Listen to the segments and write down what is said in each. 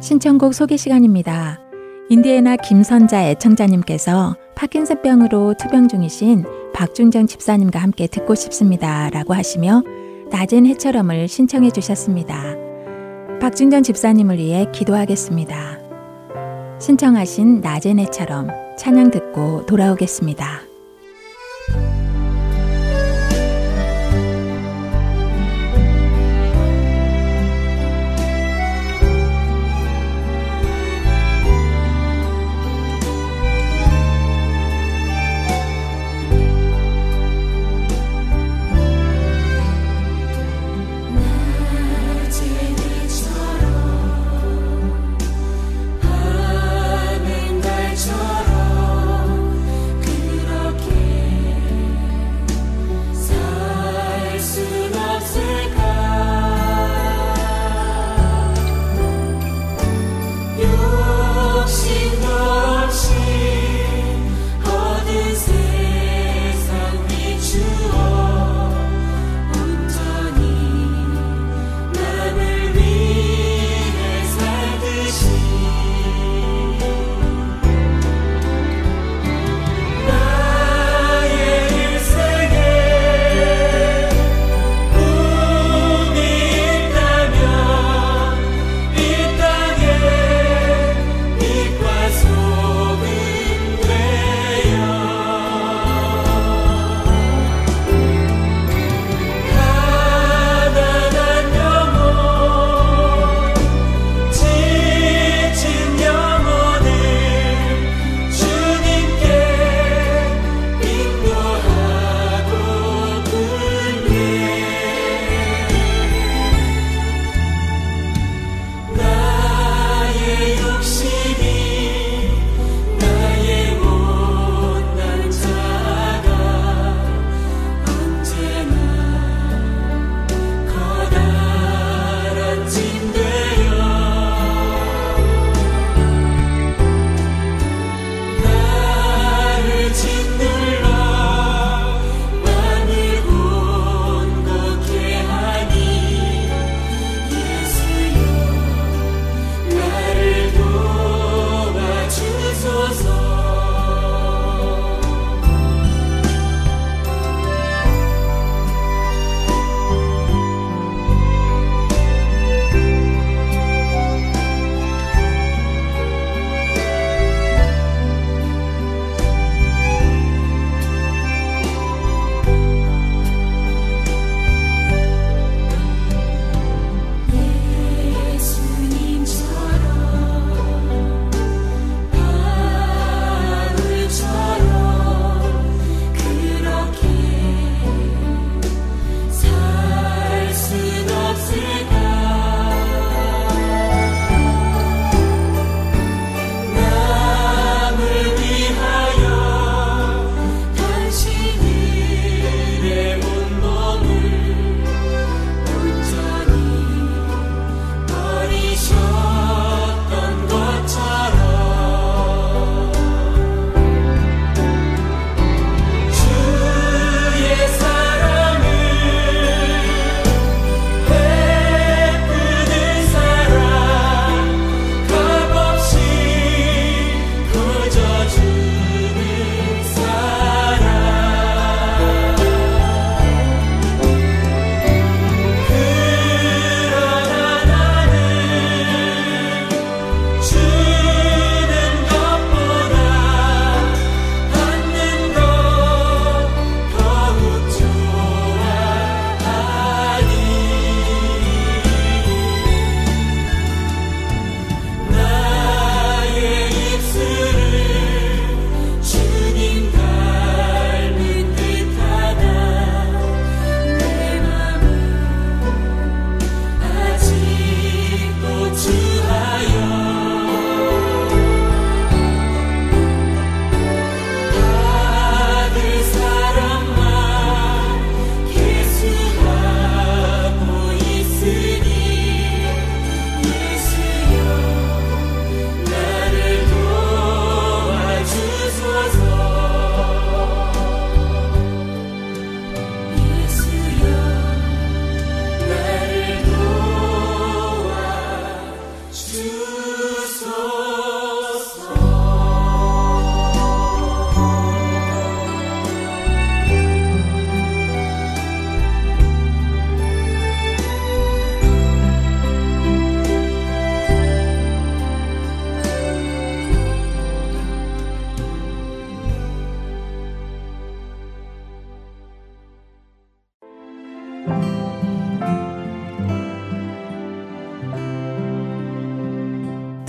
신청곡 소개 시간입니다. 인디애나 김선자 애청자님께서 파킨슨병으로 투병 중이신 박준정 집사님과 함께 듣고 싶습니다. 라고 하시며 낮은 해처럼을 신청해 주셨습니다. 박준정 집사님을 위해 기도하겠습니다. 신청하신 낮은 해처럼 찬양 듣고 돌아오겠습니다.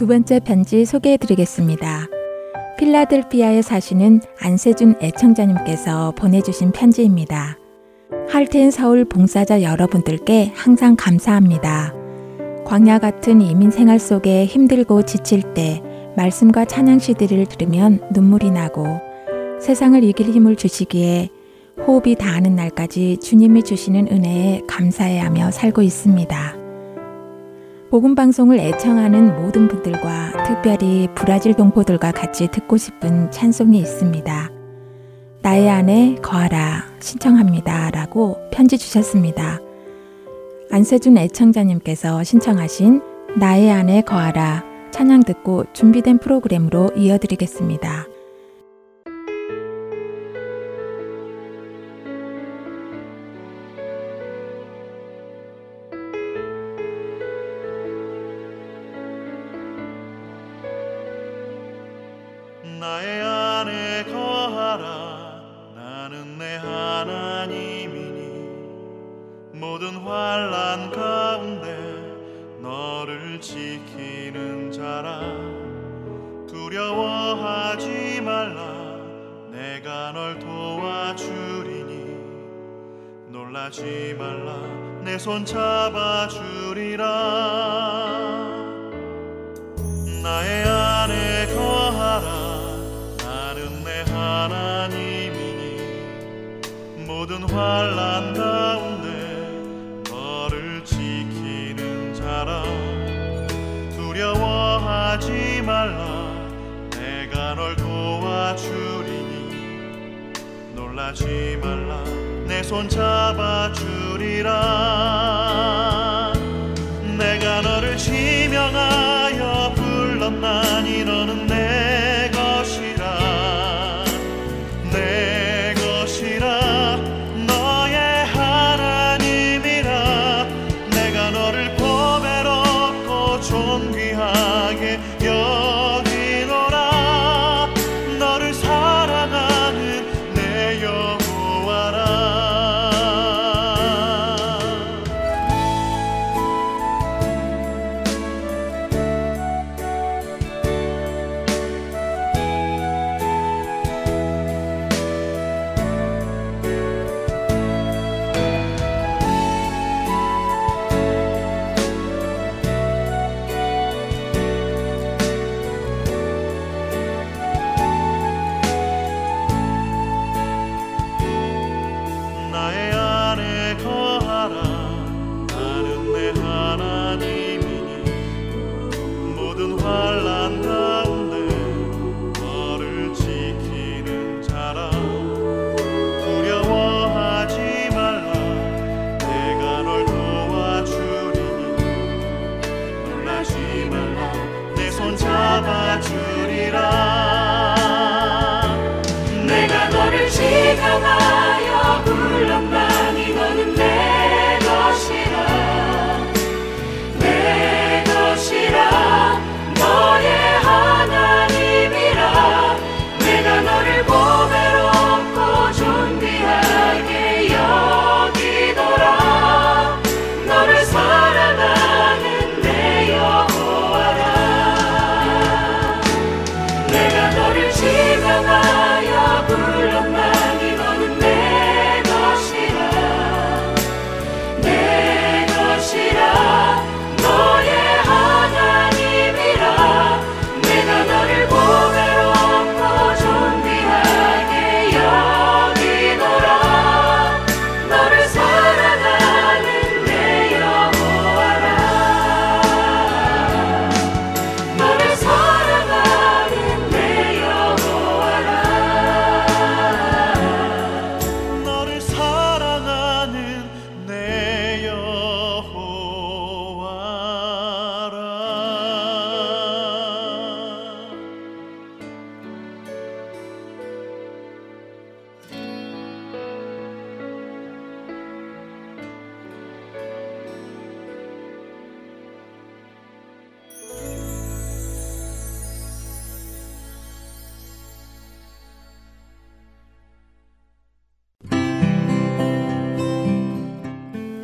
두 번째 편지 소개해 드리겠습니다. 필라델피아에 사시는 안세준 애청자님께서 보내주신 편지입니다. 할텐 서울 봉사자 여러분들께 항상 감사합니다. 광야 같은 이민 생활 속에 힘들고 지칠 때 말씀과 찬양 시들을 들으면 눈물이 나고 세상을 이길 힘을 주시기에 호흡이 다하는 날까지 주님이 주시는 은혜에 감사해하며 살고 있습니다. 복음 방송을 애청하는 모든 분들과 특별히 브라질 동포들과 같이 듣고 싶은 찬송이 있습니다. 나의 안에 거하라 신청합니다. 라고 편지 주셨습니다. 안세준 애청자님께서 신청하신 나의 안에 거하라 찬양 듣고 준비된 프로그램으로 이어드리겠습니다. 놀라지 말라. 내 손 잡아주리라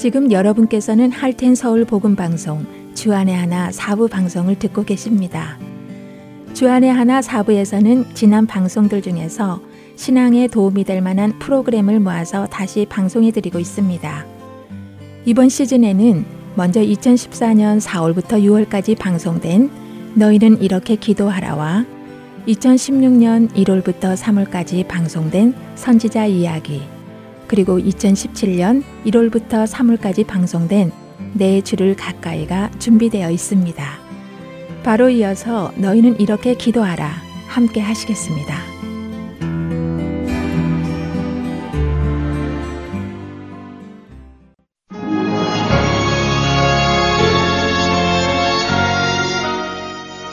지금 여러분께서는 할텐 서울 복음 방송 주안의 하나 사부 방송을 듣고 계십니다. 주안의 하나 사부에서는 지난 방송들 중에서 신앙에 도움이 될 만한 프로그램을 모아서 다시 방송해 드리고 있습니다. 이번 시즌에는 먼저 2014년 4월부터 6월까지 방송된 너희는 이렇게 기도하라와 2016년 1월부터 3월까지 방송된 선지자 이야기 그리고 2017년 1월부터 3월까지 방송된 내 주를 가까이가 준비되어 있습니다. 바로 이어서 너희는 이렇게 기도하라 함께 하시겠습니다.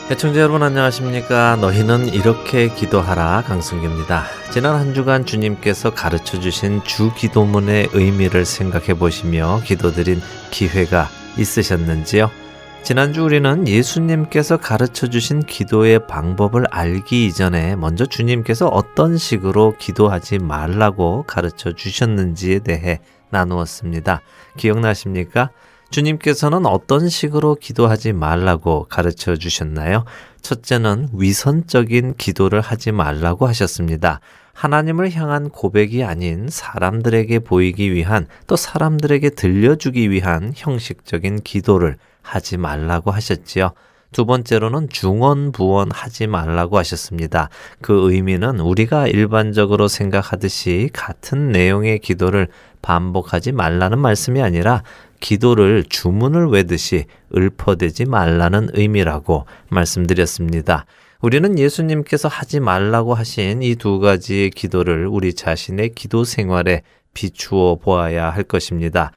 애청자 여러분 안녕하십니까? 너희는 이렇게 기도하라 강승규입니다. 지난 한 주간 주님께서 가르쳐 주신 주 기도문의 의미를 생각해 보시며 기도드린 기회가 있으셨는지요? 지난주 우리는 예수님께서 가르쳐 주신 기도의 방법을 알기 이전에 먼저 주님께서 어떤 식으로 기도하지 말라고 가르쳐 주셨는지에 대해 나누었습니다. 기억나십니까? 주님께서는 어떤 식으로 기도하지 말라고 가르쳐 주셨나요? 첫째는 위선적인 기도를 하지 말라고 하셨습니다. 하나님을 향한 고백이 아닌 사람들에게 보이기 위한 또 사람들에게 들려주기 위한 형식적인 기도를 하지 말라고 하셨지요. 두 번째로는 중언부언 하지 말라고 하셨습니다. 그 의미는 우리가 일반적으로 생각하듯이 같은 내용의 기도를 반복하지 말라는 말씀이 아니라 기도를 주문을 외듯이 읊어대지 말라는 의미라고 말씀드렸습니다. 우리는 예수님께서 하지 말라고 하신 이 두 가지의 기도를 우리 자신의 기도 생활에 비추어 보아야 할 것입니다.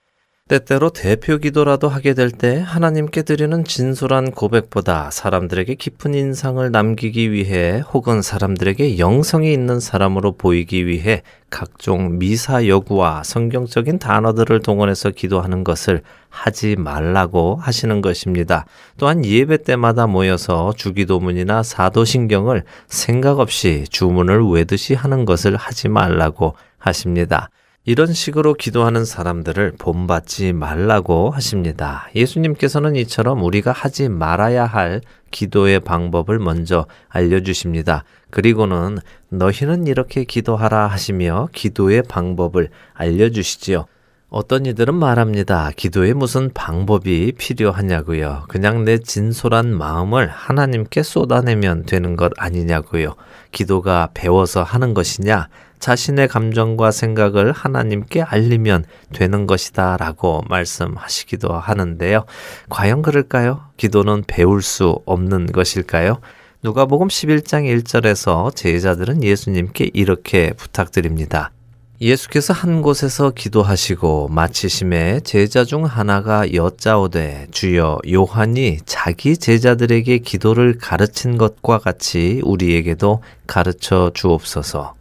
때때로 대표 기도라도 하게 될 때 하나님께 드리는 진솔한 고백보다 사람들에게 깊은 인상을 남기기 위해 혹은 사람들에게 영성이 있는 사람으로 보이기 위해 각종 미사 여구와 성경적인 단어들을 동원해서 기도하는 것을 하지 말라고 하시는 것입니다. 또한 예배 때마다 모여서 주기도문이나 사도신경을 생각 없이 주문을 외듯이 하는 것을 하지 말라고 하십니다. 이런 식으로 기도하는 사람들을 본받지 말라고 하십니다. 예수님께서는 이처럼 우리가 하지 말아야 할 기도의 방법을 먼저 알려주십니다. 그리고는 너희는 이렇게 기도하라 하시며 기도의 방법을 알려주시지요. 어떤 이들은 말합니다. 기도에 무슨 방법이 필요하냐고요. 그냥 내 진솔한 마음을 하나님께 쏟아내면 되는 것 아니냐고요. 기도가 배워서 하는 것이냐? 자신의 감정과 생각을 하나님께 알리면 되는 것이다 라고 말씀하시기도 하는데요. 과연 그럴까요? 기도는 배울 수 없는 것일까요? 누가복음 11장 1절에서 제자들은 예수님께 이렇게 부탁드립니다. 예수께서 한 곳에서 기도하시고 마치심에 제자 중 하나가 여짜오되 주여 요한이 자기 제자들에게 기도를 가르친 것과 같이 우리에게도 가르쳐 주옵소서.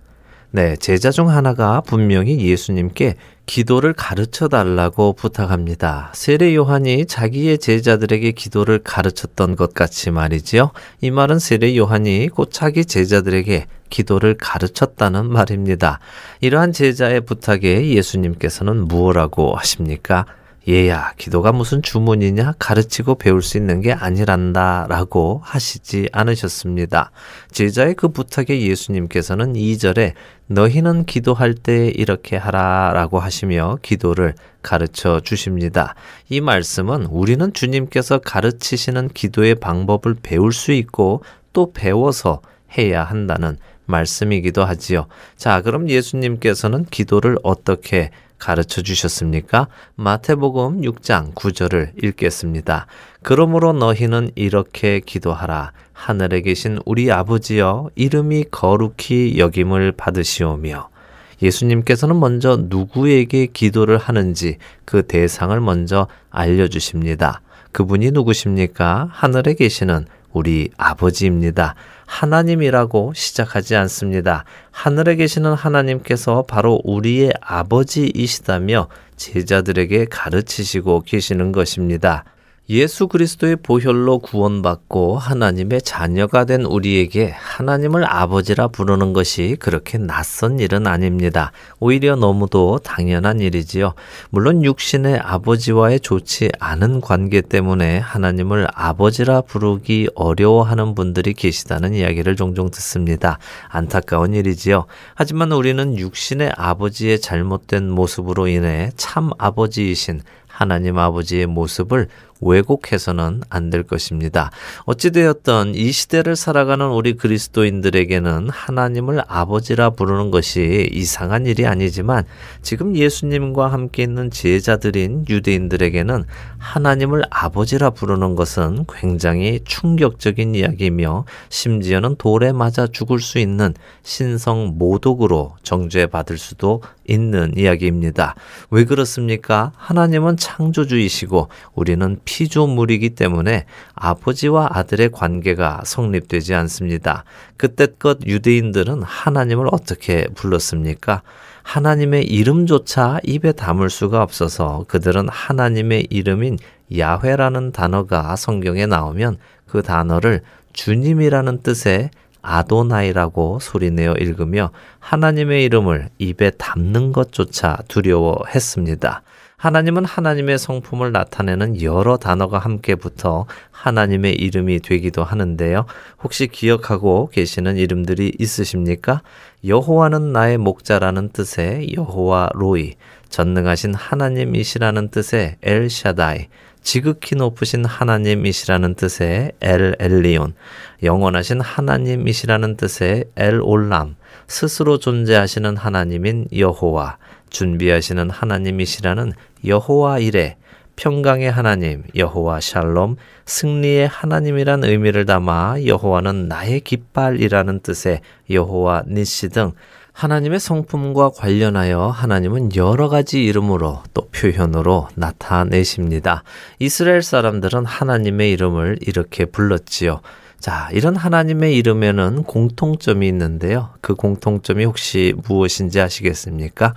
네, 제자 중 하나가 분명히 예수님께 기도를 가르쳐 달라고 부탁합니다. 세례 요한이 자기의 제자들에게 기도를 가르쳤던 것 같이 말이지요. 이 말은 세례 요한이 곧 자기 제자들에게 기도를 가르쳤다는 말입니다. 이러한 제자의 부탁에 예수님께서는 무엇라고 하십니까? 얘야, 기도가 무슨 주문이냐? 가르치고 배울 수 있는 게 아니란다. 라고 하시지 않으셨습니다. 제자의 그 부탁에 예수님께서는 2절에 너희는 기도할 때 이렇게 하라. 라고 하시며 기도를 가르쳐 주십니다. 이 말씀은 우리는 주님께서 가르치시는 기도의 방법을 배울 수 있고 또 배워서 해야 한다는 말씀이기도 하지요. 자, 그럼 예수님께서는 기도를 어떻게 가르쳐 주셨습니까? 마태복음 6장 9절을 읽겠습니다. 그러므로 너희는 이렇게 기도하라. 하늘에 계신 우리 아버지여 이름이 거룩히 여김을 받으시오며 예수님께서는 먼저 누구에게 기도를 하는지 그 대상을 먼저 알려주십니다. 그분이 누구십니까? 하늘에 계시는 우리 아버지입니다. 하나님이라고 시작하지 않습니다. 하늘에 계시는 하나님께서 바로 우리의 아버지이시다며 제자들에게 가르치시고 계시는 것입니다. 예수 그리스도의 보혈로 구원받고 하나님의 자녀가 된 우리에게 하나님을 아버지라 부르는 것이 그렇게 낯선 일은 아닙니다. 오히려 너무도 당연한 일이지요. 물론 육신의 아버지와의 좋지 않은 관계 때문에 하나님을 아버지라 부르기 어려워하는 분들이 계시다는 이야기를 종종 듣습니다. 안타까운 일이지요. 하지만 우리는 육신의 아버지의 잘못된 모습으로 인해 참 아버지이신 하나님 아버지의 모습을 왜곡해서는 안 될 것입니다. 어찌되었던 이 시대를 살아가는 우리 그리스도인들에게는 하나님을 아버지라 부르는 것이 이상한 일이 아니지만 지금 예수님과 함께 있는 제자들인 유대인들에게는 하나님을 아버지라 부르는 것은 굉장히 충격적인 이야기이며 심지어는 돌에 맞아 죽을 수 있는 신성 모독으로 정죄 받을 수도 있는 이야기입니다. 왜 그렇습니까? 하나님은 창조주이시고 우리는 피조물이기 때문에 아버지와 아들의 관계가 성립되지 않습니다. 그때껏 유대인들은 하나님을 어떻게 불렀습니까? 하나님의 이름조차 입에 담을 수가 없어서 그들은 하나님의 이름인 야훼라는 단어가 성경에 나오면 그 단어를 주님이라는 뜻의 아도나이라고 소리내어 읽으며 하나님의 이름을 입에 담는 것조차 두려워했습니다. 하나님은 하나님의 성품을 나타내는 여러 단어가 함께 붙어 하나님의 이름이 되기도 하는데요. 혹시 기억하고 계시는 이름들이 있으십니까? 여호와는 나의 목자라는 뜻의 여호와 로이, 전능하신 하나님이시라는 뜻의 엘샤다이, 지극히 높으신 하나님이시라는 뜻의 엘 엘리온, 영원하신 하나님이시라는 뜻의 엘 올람, 스스로 존재하시는 하나님인 여호와, 준비하시는 하나님이시라는 여호와 이레, 평강의 하나님 여호와 샬롬, 승리의 하나님이란 의미를 담아 여호와는 나의 깃발이라는 뜻의 여호와 니시 등 하나님의 성품과 관련하여 하나님은 여러 가지 이름으로 또 표현으로 나타내십니다. 이스라엘 사람들은 하나님의 이름을 이렇게 불렀지요. 자, 이런 하나님의 이름에는 공통점이 있는데요. 그 공통점이 혹시 무엇인지 아시겠습니까?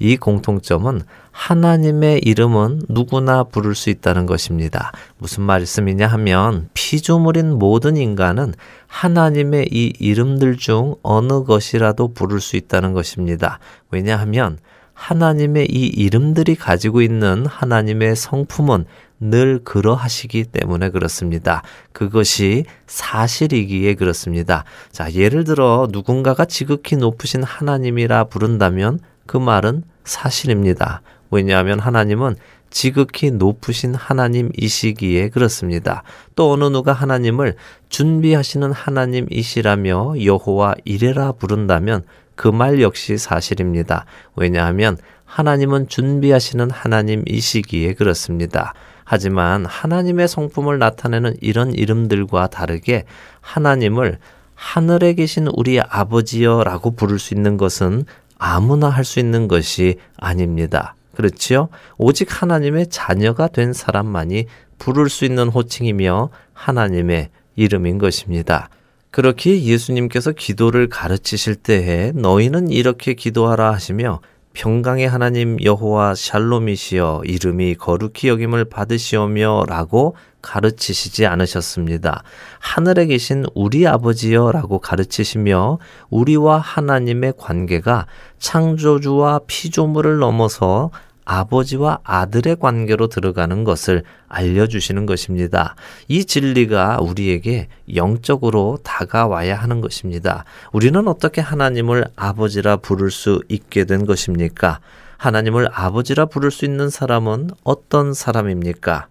이 공통점은 하나님의 이름은 누구나 부를 수 있다는 것입니다. 무슨 말씀이냐 하면 피조물인 모든 인간은 하나님의 이 이름들 중 어느 것이라도 부를 수 있다는 것입니다. 왜냐하면 하나님의 이 이름들이 가지고 있는 하나님의 성품은 늘 그러하시기 때문에 그렇습니다. 그것이 사실이기에 그렇습니다. 자, 예를 들어 누군가가 지극히 높으신 하나님이라 부른다면 그 말은 사실입니다. 왜냐하면 하나님은 지극히 높으신 하나님이시기에 그렇습니다. 또 어느 누가 하나님을 준비하시는 하나님이시라며 여호와 이래라 부른다면 그 말 역시 사실입니다. 왜냐하면 하나님은 준비하시는 하나님이시기에 그렇습니다. 하지만 하나님의 성품을 나타내는 이런 이름들과 다르게 하나님을 하늘에 계신 우리 아버지여라고 부를 수 있는 것은 아무나 할 수 있는 것이 아닙니다. 그렇지요? 오직 하나님의 자녀가 된 사람만이 부를 수 있는 호칭이며 하나님의 이름인 것입니다. 그렇게 예수님께서 기도를 가르치실 때에 너희는 이렇게 기도하라 하시며 평강의 하나님 여호와 샬롬이시여 이름이 거룩히 여김을 받으시오며 라고 가르치시지 않으셨습니다. 하늘에 계신 우리 아버지여 라고 가르치시며 우리와 하나님의 관계가 창조주와 피조물을 넘어서 아버지와 아들의 관계로 들어가는 것을 알려주시는 것입니다. 이 진리가 우리에게 영적으로 다가와야 하는 것입니다. 우리는 어떻게 하나님을 아버지라 부를 수 있게 된 것입니까? 하나님을 아버지라 부를 수 있는 사람은 어떤 사람입니까?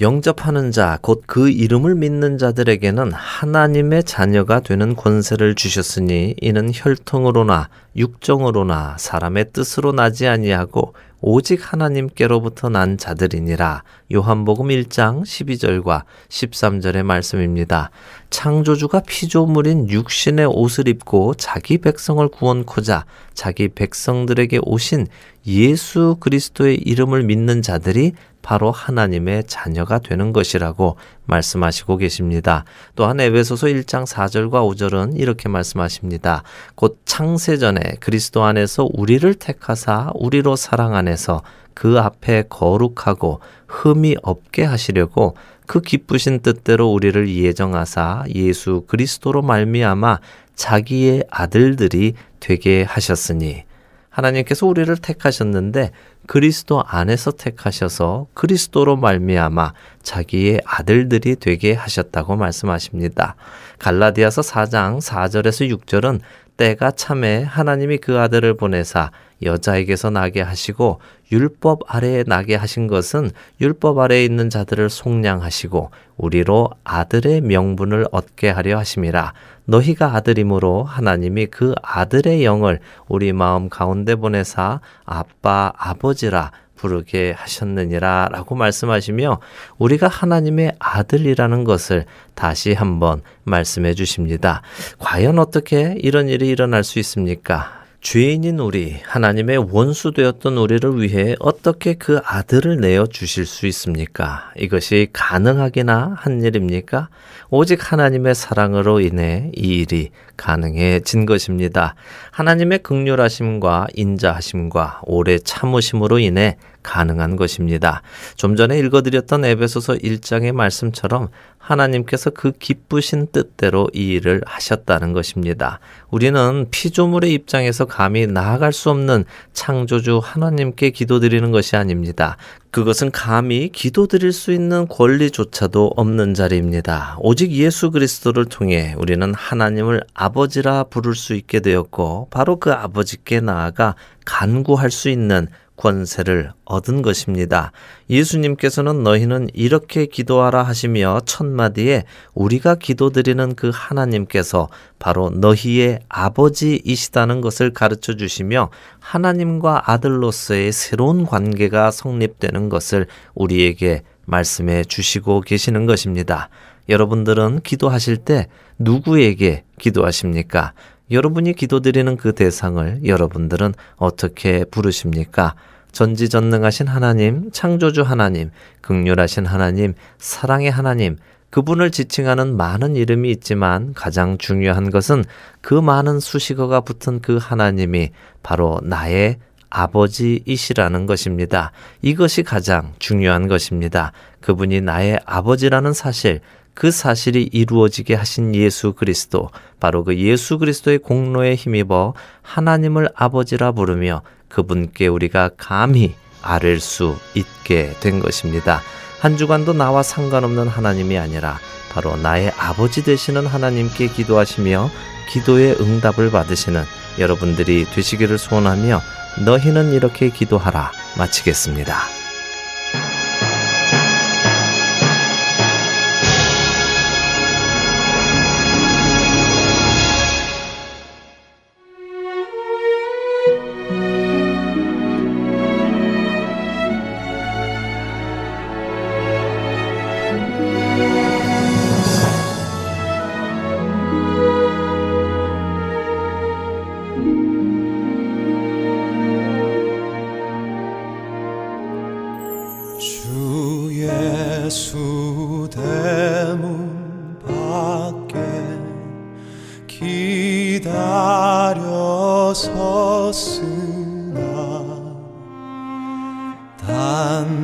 영접하는 자, 곧 그 이름을 믿는 자들에게는 하나님의 자녀가 되는 권세를 주셨으니 이는 혈통으로나 육정으로나 사람의 뜻으로 나지 아니하고 오직 하나님께로부터 난 자들이니라. 요한복음 1장 12절과 13절의 말씀입니다. 창조주가 피조물인 육신의 옷을 입고 자기 백성을 구원코자 자기 백성들에게 오신 예수 그리스도의 이름을 믿는 자들이 바로 하나님의 자녀가 되는 것이라고 말씀하시고 계십니다. 또한 에베소서 1장 4절과 5절은 이렇게 말씀하십니다. 곧 창세 전에 그리스도 안에서 우리를 택하사 우리로 사랑 안에서 그 앞에 거룩하고 흠이 없게 하시려고 그 기쁘신 뜻대로 우리를 예정하사 예수 그리스도로 말미암아 자기의 아들들이 되게 하셨으니 하나님께서 우리를 택하셨는데 그리스도 안에서 택하셔서 그리스도로 말미암아 자기의 아들들이 되게 하셨다고 말씀하십니다. 갈라디아서 4장 4절에서 6절은 때가 참에 하나님이 그 아들을 보내사 여자에게서 나게 하시고 율법 아래에 나게 하신 것은 율법 아래에 있는 자들을 속량하시고 우리로 아들의 명분을 얻게 하려 하심이라. 너희가 아들이므로 하나님이 그 아들의 영을 우리 마음 가운데 보내사 아빠 아버지라 부르게 하셨느니라 라고 말씀하시며 우리가 하나님의 아들이라는 것을 다시 한번 말씀해 주십니다. 과연 어떻게 이런 일이 일어날 수 있습니까? 죄인인 우리, 하나님의 원수 되었던 우리를 위해 어떻게 그 아들을 내어 주실 수 있습니까? 이것이 가능하기나 한 일입니까? 오직 하나님의 사랑으로 인해 이 일이 가능해진 것입니다. 하나님의 극률하심과 인자하심과 오래 참으심으로 인해 가능한 것입니다. 좀 전에 읽어드렸던 에베소서 1장의 말씀처럼 하나님께서 그 기쁘신 뜻대로 이 일을 하셨다는 것입니다. 우리는 피조물의 입장에서 감히 나아갈 수 없는 창조주 하나님께 기도드리는 것이 아닙니다. 그것은 감히 기도드릴 수 있는 권리조차도 없는 자리입니다. 오직 예수 그리스도를 통해 우리는 하나님을 아버지라 부를 수 있게 되었고, 바로 그 아버지께 나아가 간구할 수 있는 권세를 얻은 것입니다. 예수님께서는 너희는 이렇게 기도하라 하시며 첫 마디에 우리가 기도드리는 그 하나님께서 바로 너희의 아버지이시다는 것을 가르쳐 주시며 하나님과 아들로서의 새로운 관계가 성립되는 것을 우리에게 말씀해 주시고 계시는 것입니다. 여러분들은 기도하실 때 누구에게 기도하십니까? 여러분이 기도드리는 그 대상을 여러분들은 어떻게 부르십니까? 전지전능하신 하나님, 창조주 하나님, 극률하신 하나님, 사랑의 하나님, 그분을 지칭하는 많은 이름이 있지만 가장 중요한 것은 그 많은 수식어가 붙은 그 하나님이 바로 나의 아버지이시라는 것입니다. 이것이 가장 중요한 것입니다. 그분이 나의 아버지라는 사실, 그 사실이 이루어지게 하신 예수 그리스도, 바로 그 예수 그리스도의 공로에 힘입어 하나님을 아버지라 부르며 그분께 우리가 감히 아를 수 있게 된 것입니다. 한 주간도 나와 상관없는 하나님이 아니라 바로 나의 아버지 되시는 하나님께 기도하시며 기도의 응답을 받으시는 여러분들이 되시기를 소원하며 너희는 이렇게 기도하라 마치겠습니다.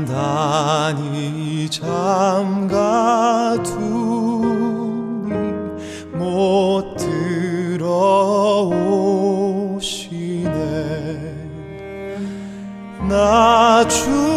단단히 잠가두니 못 들어오시네 나 주.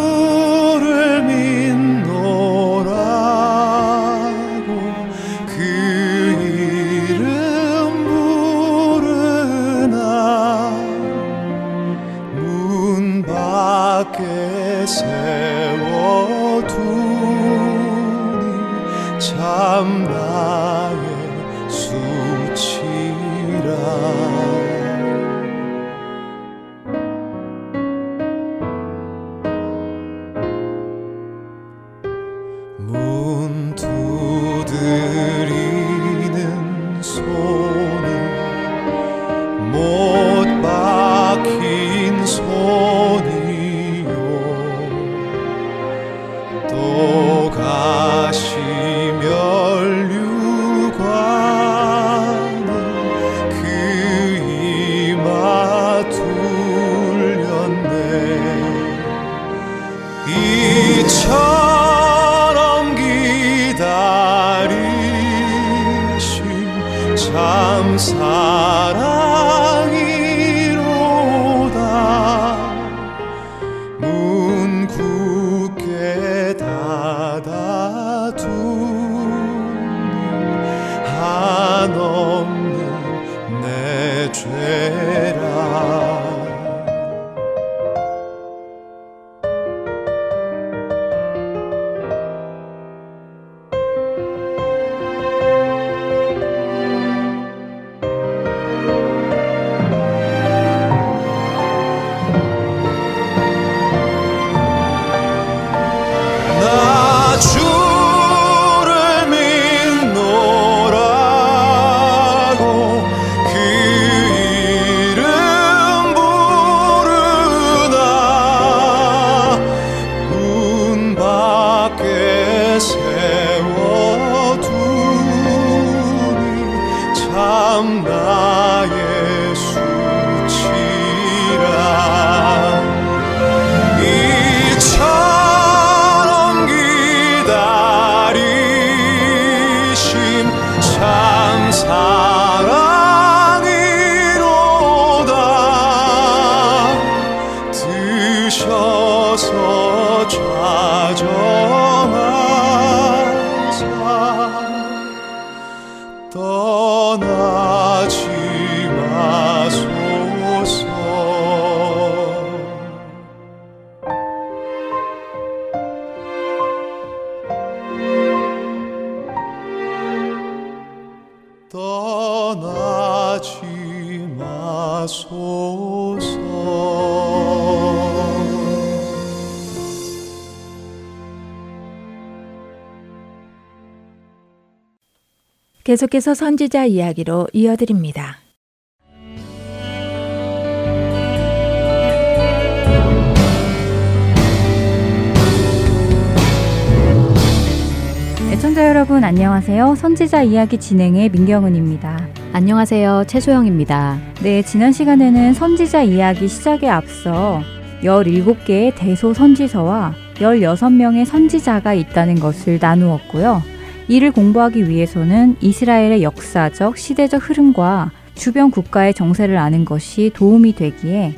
계속해서 선지자 이야기로 이어드립니다. 애청자 여러분 안녕하세요. 선지자 이야기 진행의 민경은입니다. 안녕하세요. 최소영입니다. 네, 지난 시간에는 선지자 이야기 시작에 앞서 17개의 대소 선지서와 16명의 선지자가 있다는 것을 나누었고요. 이를 공부하기 위해서는 이스라엘의 역사적, 시대적 흐름과 주변 국가의 정세를 아는 것이 도움이 되기에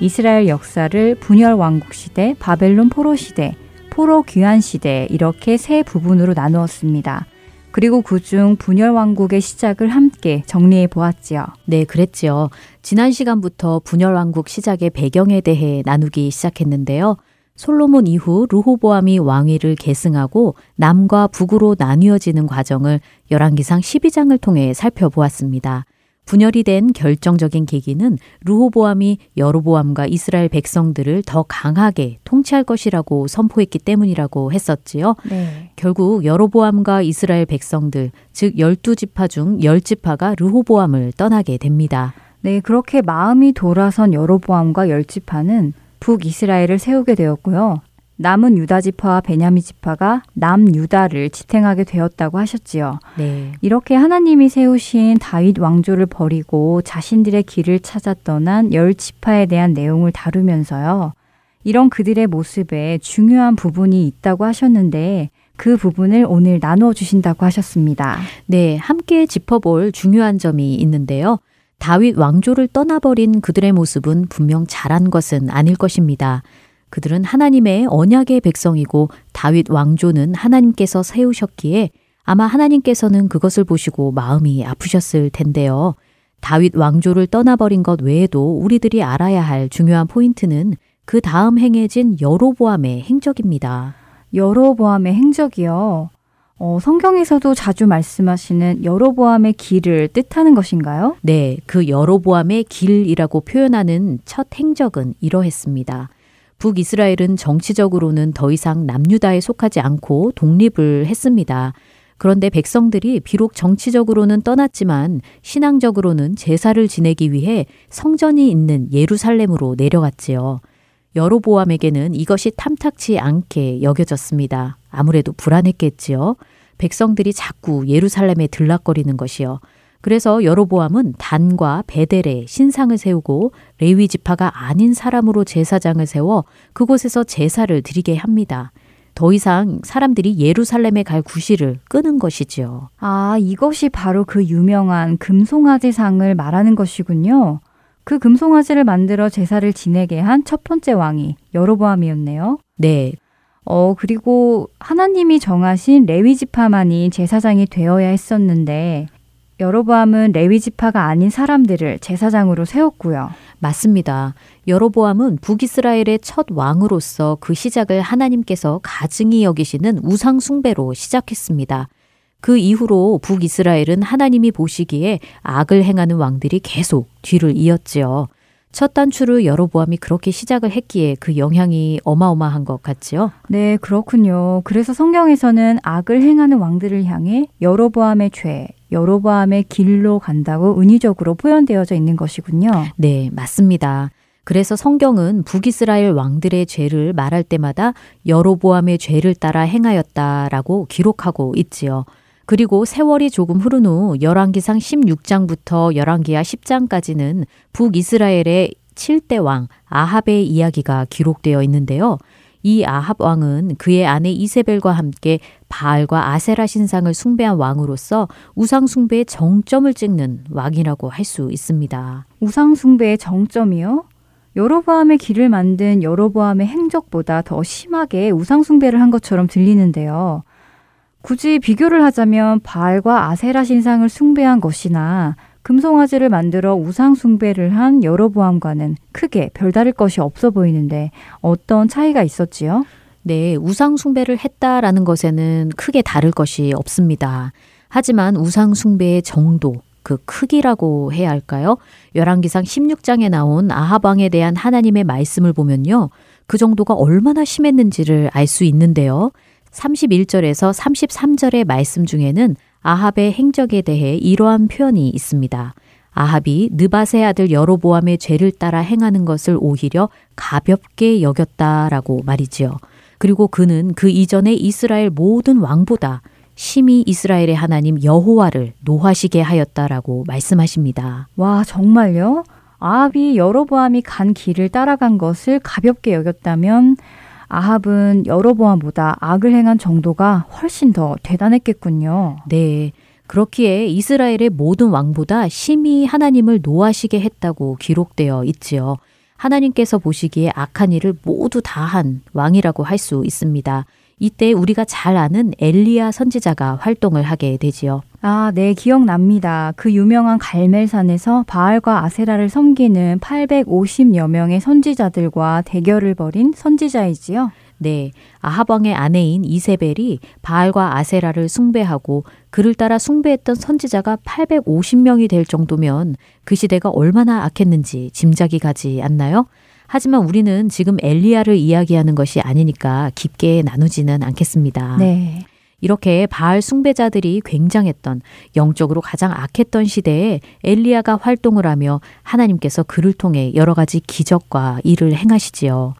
이스라엘 역사를 분열 왕국 시대, 바벨론 포로 시대, 포로 귀환 시대 이렇게 세 부분으로 나누었습니다. 그리고 그중 분열 왕국의 시작을 함께 정리해 보았지요. 네, 그랬지요. 지난 시간부터 분열 왕국 시작의 배경에 대해 나누기 시작했는데요. 솔로몬 이후 르호보암이 왕위를 계승하고 남과 북으로 나뉘어지는 과정을 열왕기상 12장을 통해 살펴보았습니다. 분열이 된 결정적인 계기는 르호보암이 여로보암과 이스라엘 백성들을 더 강하게 통치할 것이라고 선포했기 때문이라고 했었지요. 네. 결국 여로보암과 이스라엘 백성들, 즉 열두 지파 중 열지파가 르호보암을 떠나게 됩니다. 네, 그렇게 마음이 돌아선 여로보암과 열지파는 북이스라엘을 세우게 되었고요. 남은 유다 지파와 베냐민 지파가 남 유다를 지탱하게 되었다고 하셨지요. 네. 이렇게 하나님이 세우신 다윗 왕조를 버리고 자신들의 길을 찾아 떠난 열 지파에 대한 내용을 다루면서요. 이런 그들의 모습에 중요한 부분이 있다고 하셨는데 그 부분을 오늘 나누어 주신다고 하셨습니다. 네, 함께 짚어볼 중요한 점이 있는데요. 다윗 왕조를 떠나버린 그들의 모습은 분명 잘한 것은 아닐 것입니다. 그들은 하나님의 언약의 백성이고 다윗 왕조는 하나님께서 세우셨기에 아마 하나님께서는 그것을 보시고 마음이 아프셨을 텐데요. 다윗 왕조를 떠나버린 것 외에도 우리들이 알아야 할 중요한 포인트는 그 다음 행해진 여로보암의 행적입니다. 여로보암의 행적이요. 어, 성경에서도 자주 말씀하시는 여로보암의 길을 뜻하는 것인가요? 네, 그 여로보암의 길이라고 표현하는 첫 행적은 이러했습니다. 북이스라엘은 정치적으로는 더 이상 남유다에 속하지 않고 독립을 했습니다. 그런데 백성들이 비록 정치적으로는 떠났지만 신앙적으로는 제사를 지내기 위해 성전이 있는 예루살렘으로 내려갔지요. 여로보암에게는 이것이 탐탁치 않게 여겨졌습니다. 아무래도 불안했겠지요. 백성들이 자꾸 예루살렘에 들락거리는 것이요. 그래서 여로보암은 단과 베델에 신상을 세우고 레위 지파가 아닌 사람으로 제사장을 세워 그곳에서 제사를 드리게 합니다. 더 이상 사람들이 예루살렘에 갈 구실을 끄는 것이지요. 아, 이것이 바로 그 유명한 금송아지상을 말하는 것이군요. 그 금송아지를 만들어 제사를 지내게 한 첫 번째 왕이 여로보암이었네요. 네. 어, 그리고 하나님이 정하신 레위 지파만이 제사장이 되어야 했었는데 여로보암은 레위 지파가 아닌 사람들을 제사장으로 세웠고요. 맞습니다. 여로보암은 북이스라엘의 첫 왕으로서 그 시작을 하나님께서 가증히 여기시는 우상 숭배로 시작했습니다. 그 이후로 북이스라엘은 하나님이 보시기에 악을 행하는 왕들이 계속 뒤를 이었지요. 첫 단추를 여로보암이 그렇게 시작을 했기에 그 영향이 어마어마한 것 같지요? 네, 그렇군요. 그래서 성경에서는 악을 행하는 왕들을 향해 여로보암의 죄, 여로보암의 길로 간다고 은유적으로 표현되어져 있는 것이군요. 네, 맞습니다. 그래서 성경은 북이스라엘 왕들의 죄를 말할 때마다 여로보암의 죄를 따라 행하였다라고 기록하고 있지요. 그리고 세월이 조금 흐른 후 열왕기상 16장부터 열왕기하 10장까지는 북이스라엘의 7대 왕 아합의 이야기가 기록되어 있는데요. 이 아합 왕은 그의 아내 이세벨과 함께 바알과 아세라 신상을 숭배한 왕으로서 우상 숭배의 정점을 찍는 왕이라고 할 수 있습니다. 우상 숭배의 정점이요? 여로보암의 길을 만든 여로보암의 행적보다 더 심하게 우상 숭배를 한 것처럼 들리는데요. 굳이 비교를 하자면 바알과 아세라 신상을 숭배한 것이나 금송아지를 만들어 우상 숭배를 한 여로보암과는 크게 별다를 것이 없어 보이는데 어떤 차이가 있었지요? 네, 우상 숭배를 했다라는 것에는 크게 다를 것이 없습니다. 하지만 우상 숭배의 정도, 그 크기라고 해야 할까요? 열왕기상 16장에 나온 아하방에 대한 하나님의 말씀을 보면요. 그 정도가 얼마나 심했는지를 알 수 있는데요. 31절에서 33절의 말씀 중에는 아합의 행적에 대해 이러한 표현이 있습니다. 아합이 느바세 아들 여로보암의 죄를 따라 행하는 것을 오히려 가볍게 여겼다라고 말이지요. 그리고 그는 그 이전에 이스라엘 모든 왕보다 심히 이스라엘의 하나님 여호와를 노하시게 하였다라고 말씀하십니다. 와, 정말요? 아합이 여로보암이 간 길을 따라간 것을 가볍게 여겼다면 아합은 여로보암보다 악을 행한 정도가 훨씬 더 대단했겠군요. 네. 그렇기에 이스라엘의 모든 왕보다 심히 하나님을 노하시게 했다고 기록되어 있지요. 하나님께서 보시기에 악한 일을 모두 다 한 왕이라고 할 수 있습니다. 이때 우리가 잘 아는 엘리야 선지자가 활동을 하게 되지요. 아, 네, 기억납니다. 그 유명한 갈멜산에서 바알과 아세라를 섬기는 850여 명의 선지자들과 대결을 벌인 선지자이지요. 네, 아하방의 아내인 이세벨이 바알과 아세라를 숭배하고 그를 따라 숭배했던 선지자가 850명이 될 정도면 그 시대가 얼마나 악했는지 짐작이 가지 않나요? 하지만 우리는 지금 엘리야를 이야기하는 것이 아니니까 깊게 나누지는 않겠습니다. 네. 이렇게 바알 숭배자들이 굉장했던 영적으로 가장 악했던 시대에 엘리야가 활동을 하며 하나님께서 그를 통해 여러 가지 기적과 일을 행하시지요.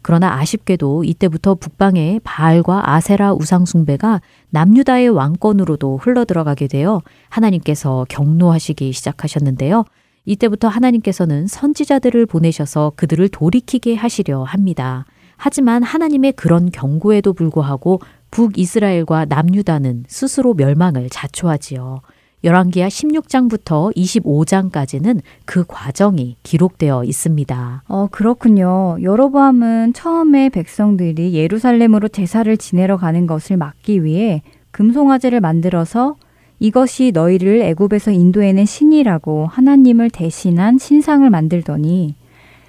그러나 아쉽게도 이때부터 북방의 바알과 아세라 우상 숭배가 남유다의 왕권으로도 흘러들어가게 되어 하나님께서 경노하시기 시작하셨는데요. 이때부터 하나님께서는 선지자들을 보내셔서 그들을 돌이키게 하시려 합니다. 하지만 하나님의 그런 경고에도 불구하고 북이스라엘과 남유다는 스스로 멸망을 자초하지요. 열왕기하 16장부터 25장까지는 그 과정이 기록되어 있습니다. 어, 그렇군요. 여로보암은 처음에 백성들이 예루살렘으로 제사를 지내러 가는 것을 막기 위해 금송아지를 만들어서 이것이 너희를 애굽에서 인도해낸 신이라고 하나님을 대신한 신상을 만들더니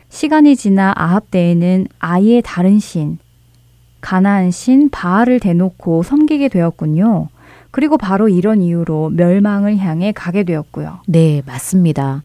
시간이 지나 아합 때에는 아예 다른 신, 가나안 신 바알을 대놓고 섬기게 되었군요. 그리고 바로 이런 이유로 멸망을 향해 가게 되었고요. 네, 맞습니다.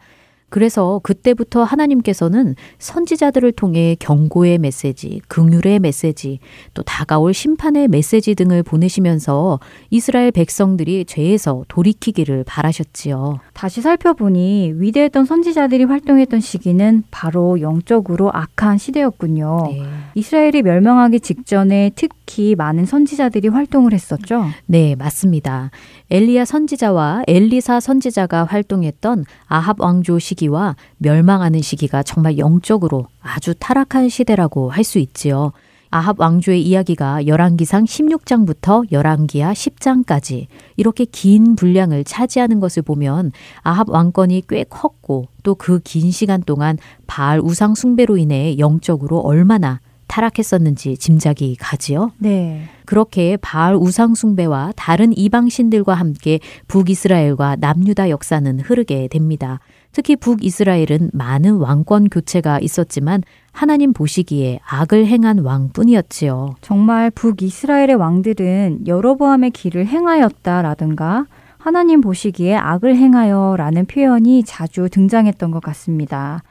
그래서 그때부터 하나님께서는 선지자들을 통해 경고의 메시지, 긍휼의 메시지, 또 다가올 심판의 메시지 등을 보내시면서 이스라엘 백성들이 죄에서 돌이키기를 바라셨지요. 다시 살펴보니 위대했던 선지자들이 활동했던 시기는 바로 영적으로 악한 시대였군요. 네. 이스라엘이 멸망하기 직전에 특히 많은 선지자들이 활동을 했었죠. 네, 맞습니다. 엘리야 선지자와 엘리사 선지자가 활동했던 아합 왕조 시기 와 멸망하는 시기가 정말 영적으로 아주 타락한 시대라고 할 수 있지요. 아합 왕조의 이야기가 열왕기상 16장부터 열왕기하 10장까지 이렇게 긴 분량을 차지하는 것을 보면 아합 왕권이 꽤 컸고 또 그 긴 시간 동안 바알 우상 숭배로 인해 영적으로 얼마나 타락했었는지 짐작이 가지요. 네. 그렇게 바알 우상 숭배와 다른 이방 신들과 함께 북이스라엘과 남유다 역사는 흐르게 됩니다. 특히 북이스라엘은 많은 왕권 교체가 있었지만 하나님 보시기에 악을 행한 왕뿐이었지요. 정말 북이스라엘의 왕들은 여로보암의 길을 행하였다라든가 하나님 보시기에 악을 행하여라는 표현이 자주 등장했던 것 같습니다.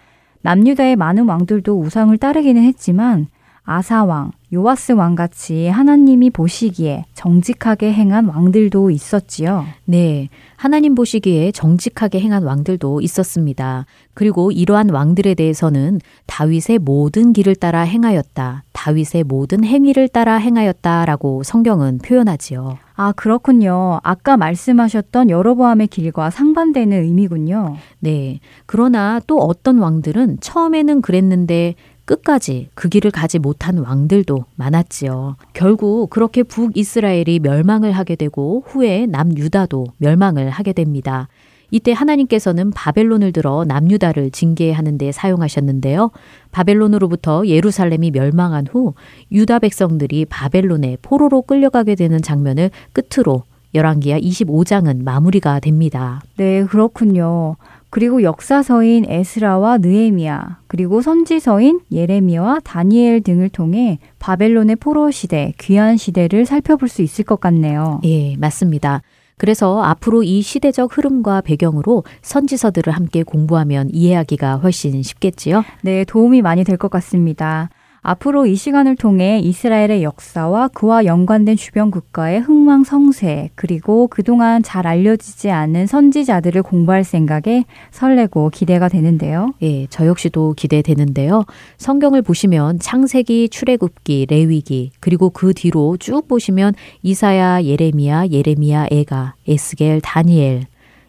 남유다의 많은 왕들도 우상을 따르기는 했지만 아사왕, 요아스 왕같이 하나님이 보시기에 정직하게 행한 왕들도 있었지요. 네. 하나님 보시기에 정직하게 행한 왕들도 있었습니다. 그리고 이러한 왕들에 대해서는 다윗의 모든 길을 따라 행하였다. 다윗의 모든 행위를 따라 행하였다라고 성경은 표현하지요. 아, 그렇군요. 아까 말씀하셨던 여로보암의 길과 상반되는 의미군요. 네. 그러나 또 어떤 왕들은 처음에는 그랬는데 끝까지 그 길을 가지 못한 왕들도 많았지요. 결국 그렇게 북이스라엘이 멸망을 하게 되고 후에 남유다도 멸망을 하게 됩니다. 이때 하나님께서는 바벨론을 들어 남유다를 징계하는 데 사용하셨는데요. 바벨론으로부터 예루살렘이 멸망한 후 유다 백성들이 바벨론에 포로로 끌려가게 되는 장면을 끝으로 열왕기야 25장은 마무리가 됩니다. 네, 그렇군요. 그리고 역사서인 에스라와 느에미야, 그리고 선지서인 예레미야와 다니엘 등을 통해 바벨론의 포로 시대, 귀한 시대를 살펴볼 수 있을 것 같네요. 예, 맞습니다. 그래서 앞으로 이 시대적 흐름과 배경으로 선지서들을 함께 공부하면 이해하기가 훨씬 쉽겠지요? 네, 도움이 많이 될 것 같습니다. 앞으로 이 시간을 통해 이스라엘의 역사와 그와 연관된 주변 국가의 흥망 성쇠, 그리고 그동안 잘 알려지지 않은 선지자들을 공부할 생각에 설레고 기대가 되는데요. 예, 저 역시도 기대되는데요. 성경을 보시면 창세기, 출애굽기, 레위기, 그리고 그 뒤로 쭉 보시면 이사야, 예레미야, 예레미야, 에가, 에스겔, 다니엘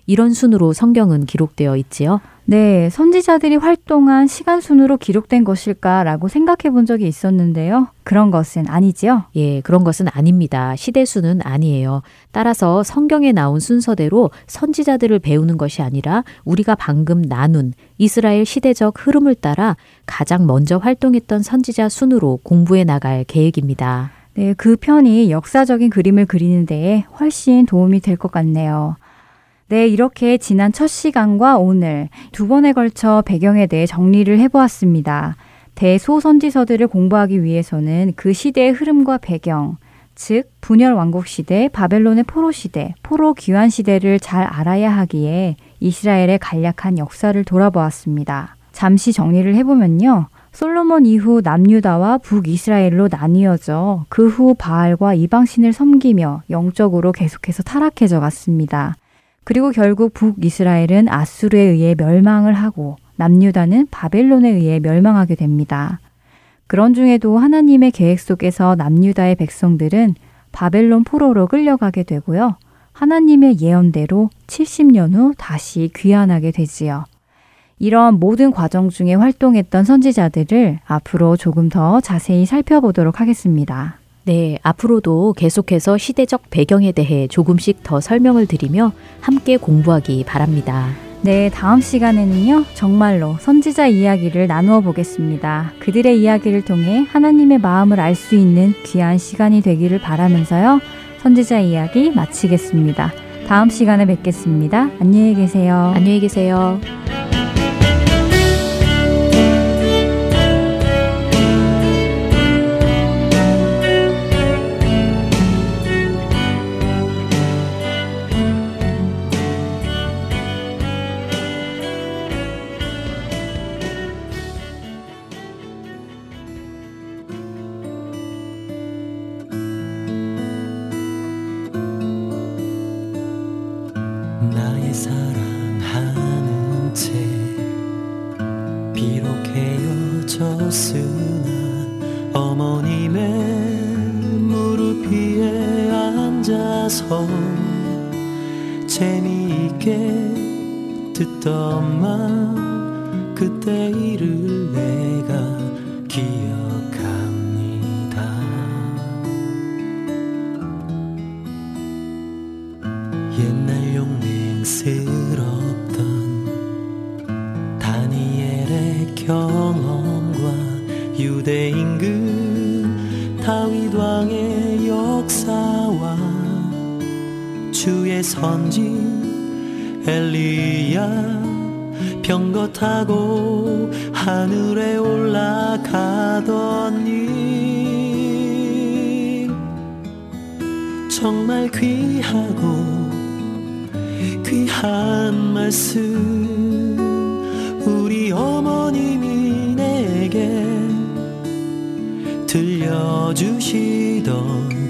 이런 순으로 성경은 기록되어 있지요. 네, 선지자들이 활동한 시간 순으로 기록된 것일까라고 생각해 본 적이 있었는데요. 그런 것은 아니지요? 예, 그런 것은 아닙니다. 시대수는 아니에요. 따라서 성경에 나온 순서대로 선지자들을 배우는 것이 아니라 우리가 방금 나눈 이스라엘 시대적 흐름을 따라 가장 먼저 활동했던 선지자 순으로 공부해 나갈 계획입니다. 네, 그 편이 역사적인 그림을 그리는 데에 훨씬 도움이 될 것 같네요. 네, 이렇게 지난 첫 시간과 오늘 두 번에 걸쳐 배경에 대해 정리를 해보았습니다. 대소선지서들을 공부하기 위해서는 그 시대의 흐름과 배경, 즉 분열 왕국 시대, 바벨론의 포로 시대, 포로 귀환 시대를 잘 알아야 하기에 이스라엘의 간략한 역사를 돌아보았습니다. 잠시 정리를 해보면요. 솔로몬 이후 남유다와 북이스라엘로 나뉘어져 그 후 바알과 이방신을 섬기며 영적으로 계속해서 타락해져 갔습니다. 그리고 결국 북이스라엘은 아수르에 의해 멸망을 하고 남유다는 바벨론에 의해 멸망하게 됩니다. 그런 중에도 하나님의 계획 속에서 남유다의 백성들은 바벨론 포로로 끌려가게 되고요. 하나님의 예언대로 70년 후 다시 귀환하게 되지요. 이런 모든 과정 중에 활동했던 선지자들을 앞으로 조금 더 자세히 살펴보도록 하겠습니다. 네, 앞으로도 계속해서 시대적 배경에 대해 조금씩 더 설명을 드리며 함께 공부하기 바랍니다. 네, 다음 시간에는요, 정말로 선지자 이야기를 나누어 보겠습니다. 그들의 이야기를 통해 하나님의 마음을 알 수 있는 귀한 시간이 되기를 바라면서요, 선지자 이야기 마치겠습니다. 다음 시간에 뵙겠습니다. 안녕히 계세요. 안녕히 계세요. 병거 타고 하늘에 올라가더니 정말 귀하고 귀한 말씀 우리 어머님이 내게 들려주시던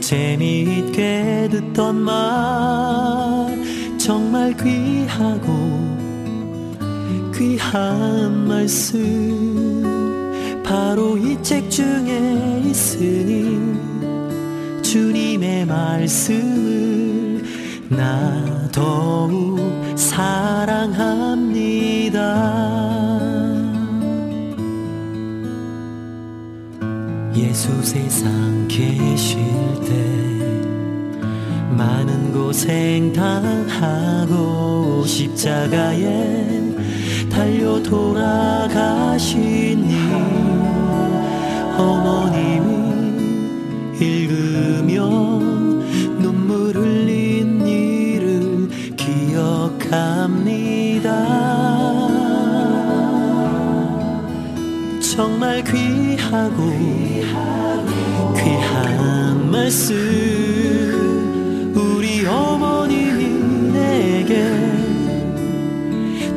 재미있게 듣던 말 정말 귀하고 귀한 말씀 바로 이 책 중에 있으니 주님의 말씀을 나 더욱 사랑합니다. 예수 세상 계실 때 많은 고생 당하고 십자가에 달려 돌아가신 일 어머님이 읽으며 눈물 흘린 일을 기억합니다. 정말 귀하고 귀한 말씀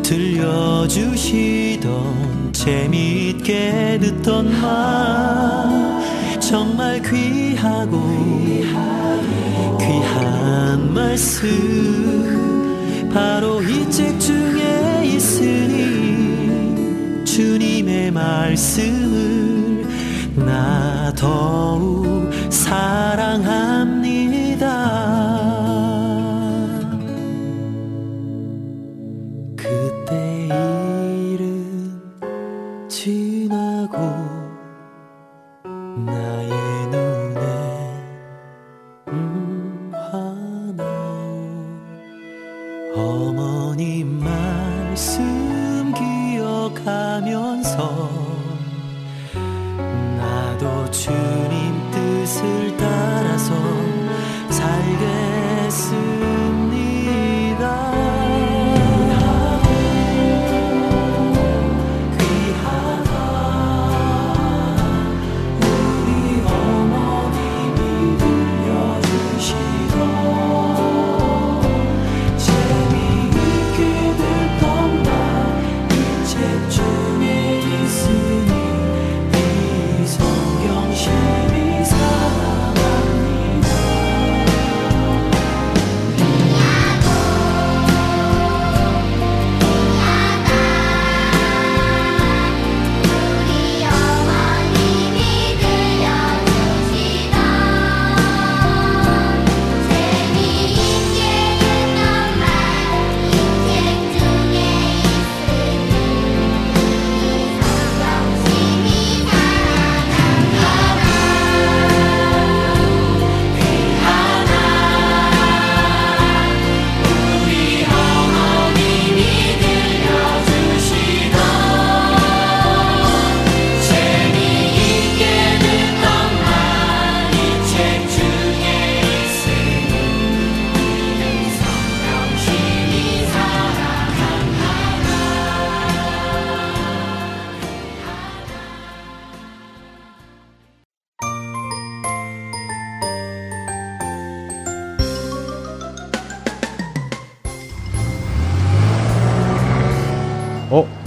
들려주시던 재미있게 듣던 말 정말 귀하고 귀한 말씀 바로 이 책 중에 있으니 주님의 말씀을 나 더욱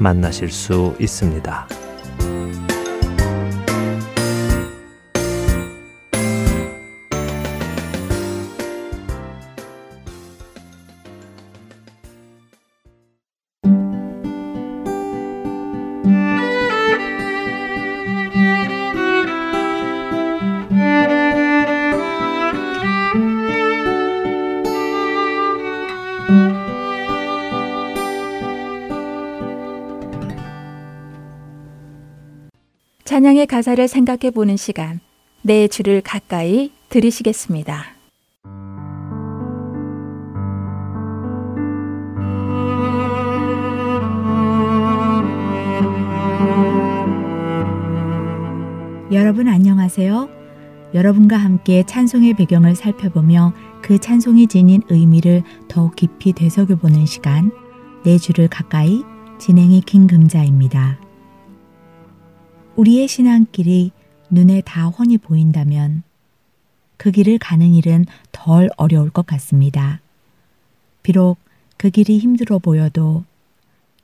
만나실 수 있습니다. 찬양의 가사를 생각해 보는 시간. 내 주를 가까이 들으시겠습니다. 여러분 안녕하세요. 여러분과 함께 찬송의 배경을 살펴보며 그 찬송이 지닌 의미를 더욱 깊이 되새겨보는 시간, 내 주를 가까이 진행이 김금자입니다. 우리의 신앙길이 눈에 다 훤히 보인다면 그 길을 가는 일은 덜 어려울 것 같습니다. 비록 그 길이 힘들어 보여도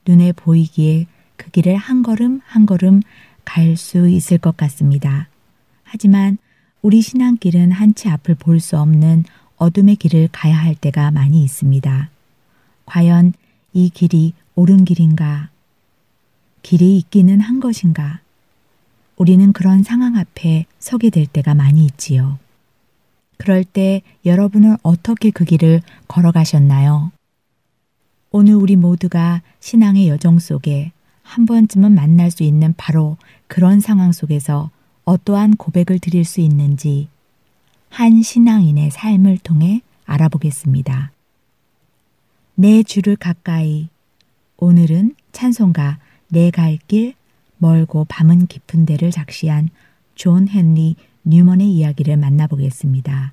눈에 보이기에 그 길을 한 걸음 한 걸음 갈 수 있을 것 같습니다. 하지만 우리 신앙길은 한 치 앞을 볼 수 없는 어둠의 길을 가야 할 때가 많이 있습니다. 과연 이 길이 옳은 길인가? 길이 있기는 한 것인가? 우리는 그런 상황 앞에 서게 될 때가 많이 있지요. 그럴 때 여러분은 어떻게 그 길을 걸어가셨나요? 오늘 우리 모두가 신앙의 여정 속에 한 번쯤은 만날 수 있는 바로 그런 상황 속에서 어떠한 고백을 드릴 수 있는지 한 신앙인의 삶을 통해 알아보겠습니다. 내 주를 가까이 오늘은 찬송가 내 갈 길 멀고 밤은 깊은 데를 작시한 존 헨리 뉴먼의 이야기를 만나보겠습니다.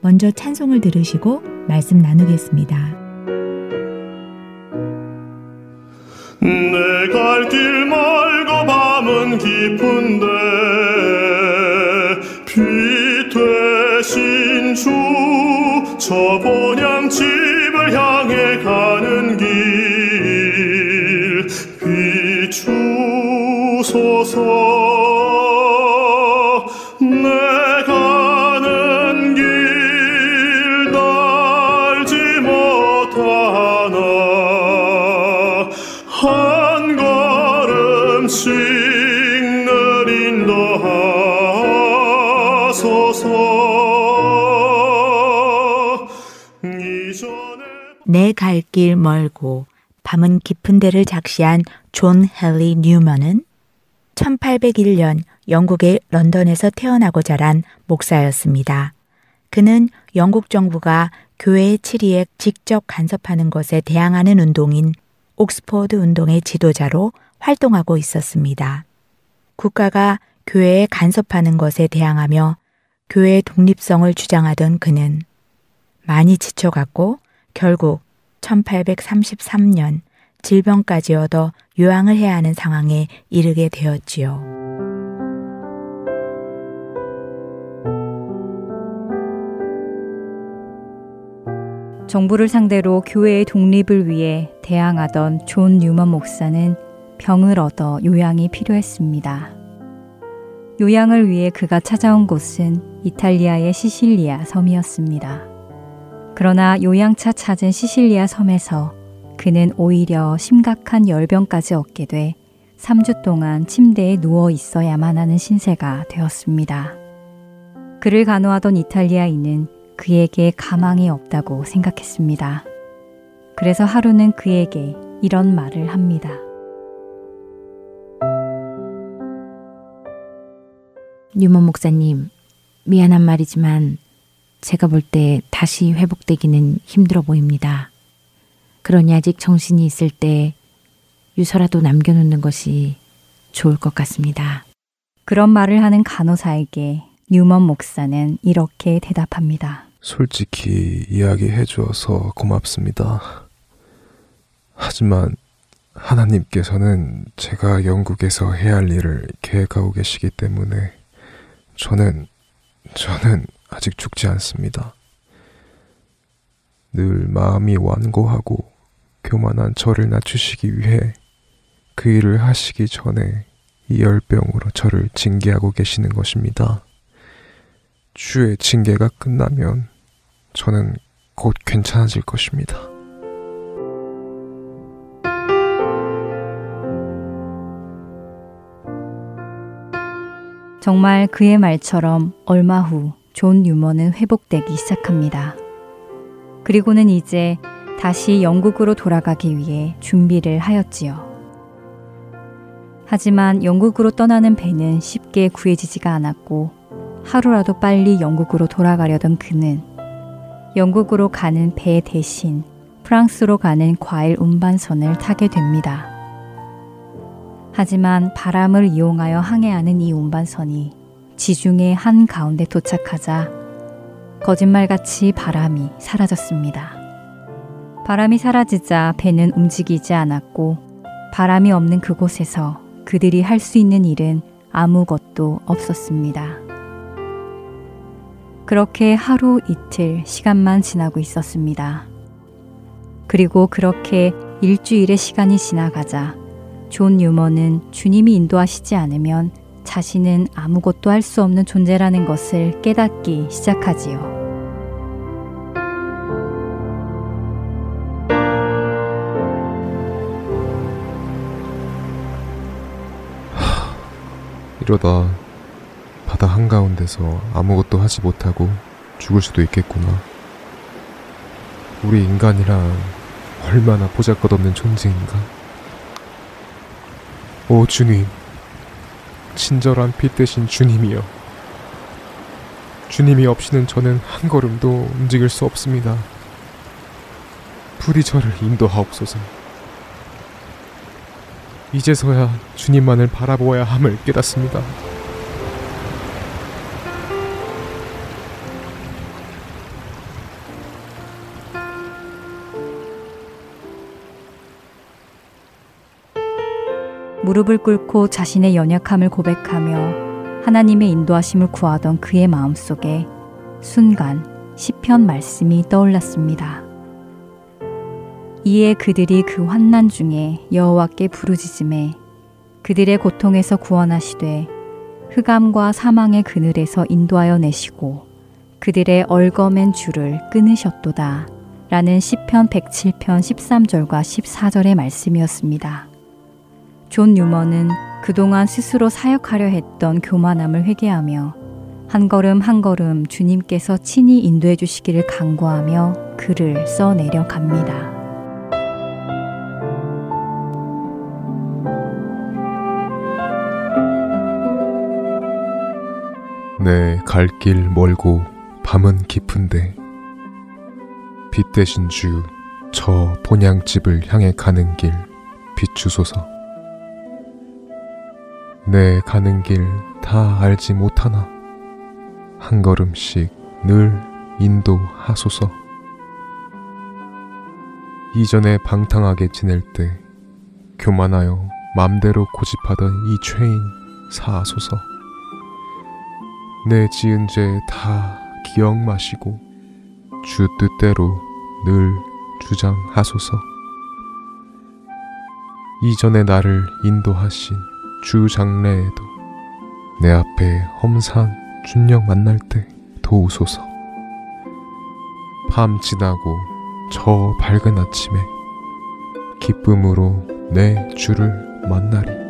먼저 찬송을 들으시고 말씀 나누겠습니다. 내갈길 멀고 밤은 깊은데 빛 되신 주저 본향 집 내 갈 길 멀고 밤은 깊은데를 작시한 존 헨리 뉴먼은 1801년 영국의 런던에서 태어나고 자란 목사였습니다. 그는 영국 정부가 교회의 치리에 직접 간섭하는 것에 대항하는 운동인 옥스포드 운동의 지도자로 활동하고 있었습니다. 국가가 교회에 간섭하는 것에 대항하며 교회의 독립성을 주장하던 그는 많이 지쳐갔고 결국 1833년 질병까지 얻어 요양을 해야 하는 상황에 이르게 되었지요. 정부를 상대로 교회의 독립을 위해 대항하던 존 뉴먼 목사는 병을 얻어 요양이 필요했습니다. 요양을 위해 그가 찾아온 곳은 이탈리아의 시실리아 섬이었습니다. 그러나 요양차 찾은 시실리아 섬에서 그는 오히려 심각한 열병까지 얻게 돼 3주 동안 침대에 누워 있어야만 하는 신세가 되었습니다. 그를 간호하던 이탈리아인은 그에게 가망이 없다고 생각했습니다. 그래서 하루는 그에게 이런 말을 합니다. 뉴먼 목사님, 미안한 말이지만 제가 볼 때 다시 회복되기는 힘들어 보입니다. 그러니 아직 정신이 있을 때 유서라도 남겨놓는 것이 좋을 것 같습니다. 그런 말을 하는 간호사에게 뉴먼 목사는 이렇게 대답합니다. 솔직히 이야기해 주어서 고맙습니다. 하지만 하나님께서는 제가 영국에서 해야 할 일을 계획하고 계시기 때문에 저는 저는 아직 죽지 않습니다. 늘 마음이 완고하고 교만한 저를 낮추시기 위해 그 일을 하시기 전에 이 열병으로 저를 징계하고 계시는 것입니다. 주의 징계가 끝나면 저는 곧 괜찮아질 것입니다. 정말 그의 말처럼 얼마 후 존 뉴먼은 회복되기 시작합니다. 그리고는 이제 다시 영국으로 돌아가기 위해 준비를 하였지요. 하지만 영국으로 떠나는 배는 쉽게 구해지지가 않았고 하루라도 빨리 영국으로 돌아가려던 그는 영국으로 가는 배 대신 프랑스로 가는 과일 운반선을 타게 됩니다. 하지만 바람을 이용하여 항해하는 이 운반선이 지중해 한 가운데 도착하자 거짓말같이 바람이 사라졌습니다. 바람이 사라지자 배는 움직이지 않았고 바람이 없는 그곳에서 그들이 할 수 있는 일은 아무것도 없었습니다. 그렇게 하루 이틀 시간만 지나고 있었습니다. 그리고 그렇게 일주일의 시간이 지나가자 존 뉴먼은 주님이 인도하시지 않으면 자신은 아무것도 할 수 없는 존재라는 것을 깨닫기 시작하지요. 이러다 바다 한가운데서 아무것도 하지 못하고 죽을 수도 있겠구나. 우리 인간이란 얼마나 보잘것없는 존재인가. 오 주님, 친절한 빛 대신 주님이여. 주님이 없이는 저는 한 걸음도 움직일 수 없습니다. 부디 저를 인도하옵소서. 이제서야 주님만을 바라보아야 함을 깨닫습니다. 무릎을 꿇고 자신의 연약함을 고백하며 하나님의 인도하심을 구하던 그의 마음속에 순간 시편 말씀이 떠올랐습니다. 이에 그들이 그 환난 중에 여호와께 부르짖음에 그들의 고통에서 구원하시되 흑암과 사망의 그늘에서 인도하여 내시고 그들의 얼거맨 줄을 끊으셨도다. 라는 시편 107편 13절과 14절의 말씀이었습니다. 존 뉴먼은 그동안 스스로 사역하려 했던 교만함을 회개하며 한 걸음 한 걸음 주님께서 친히 인도해 주시기를 간구하며 글을 써 내려 갑니다. 내 갈 길 멀고 밤은 깊은데 빛 되신 주 저 본향집을 향해 가는 길 비추소서. 내 가는 길 다 알지 못하나 한 걸음씩 늘 인도하소서. 이전에 방탕하게 지낼 때 교만하여 맘대로 고집하던 이 죄인 사하소서 내 지은 죄 다 기억 마시고 주 뜻대로 늘 주장하소서. 이전에 나를 인도하신 주 장래에도 내 앞에 험산 준령 만날 때 도우소서. 밤 지나고 저 밝은 아침에 기쁨으로 내 주를 만나리.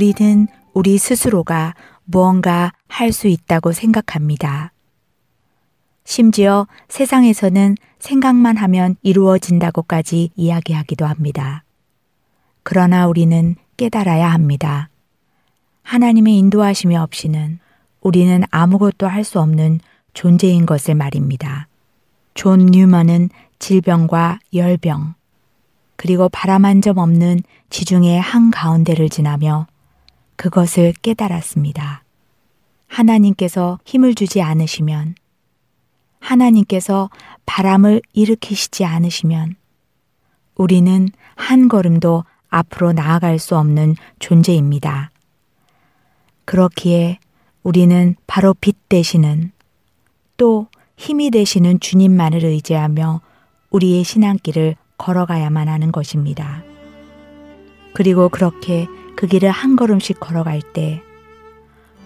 우리는 우리 스스로가 무언가 할 수 있다고 생각합니다. 심지어 세상에서는 생각만 하면 이루어진다고까지 이야기하기도 합니다. 그러나 우리는 깨달아야 합니다. 하나님의 인도하심이 없이는 우리는 아무것도 할 수 없는 존재인 것을 말입니다. 존 뉴먼은 질병과 열병, 그리고 바람 한 점 없는 지중해 한 가운데를 지나며 그것을 깨달았습니다. 하나님께서 힘을 주지 않으시면, 하나님께서 바람을 일으키시지 않으시면, 우리는 한 걸음도 앞으로 나아갈 수 없는 존재입니다. 그렇기에 우리는 바로 빛 되시는 또 힘이 되시는 주님만을 의지하며 우리의 신앙길을 걸어가야만 하는 것입니다. 그리고 그렇게 그 길을 한 걸음씩 걸어갈 때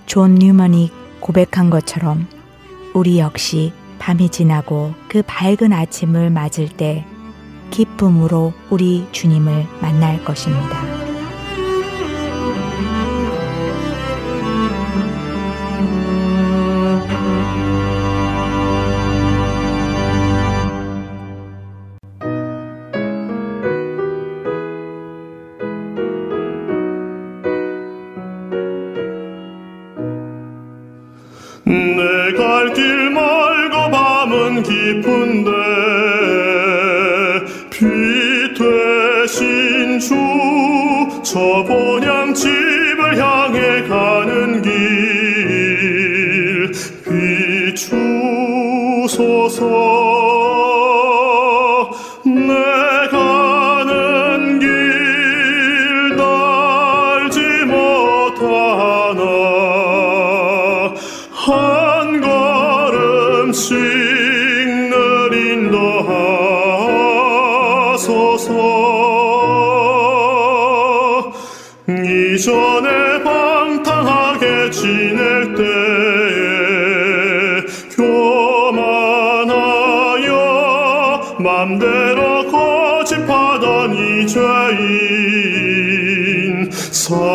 존 뉴먼이 고백한 것처럼 우리 역시 밤이 지나고 그 밝은 아침을 맞을 때 기쁨으로 우리 주님을 만날 것입니다. 이 죄인 사소서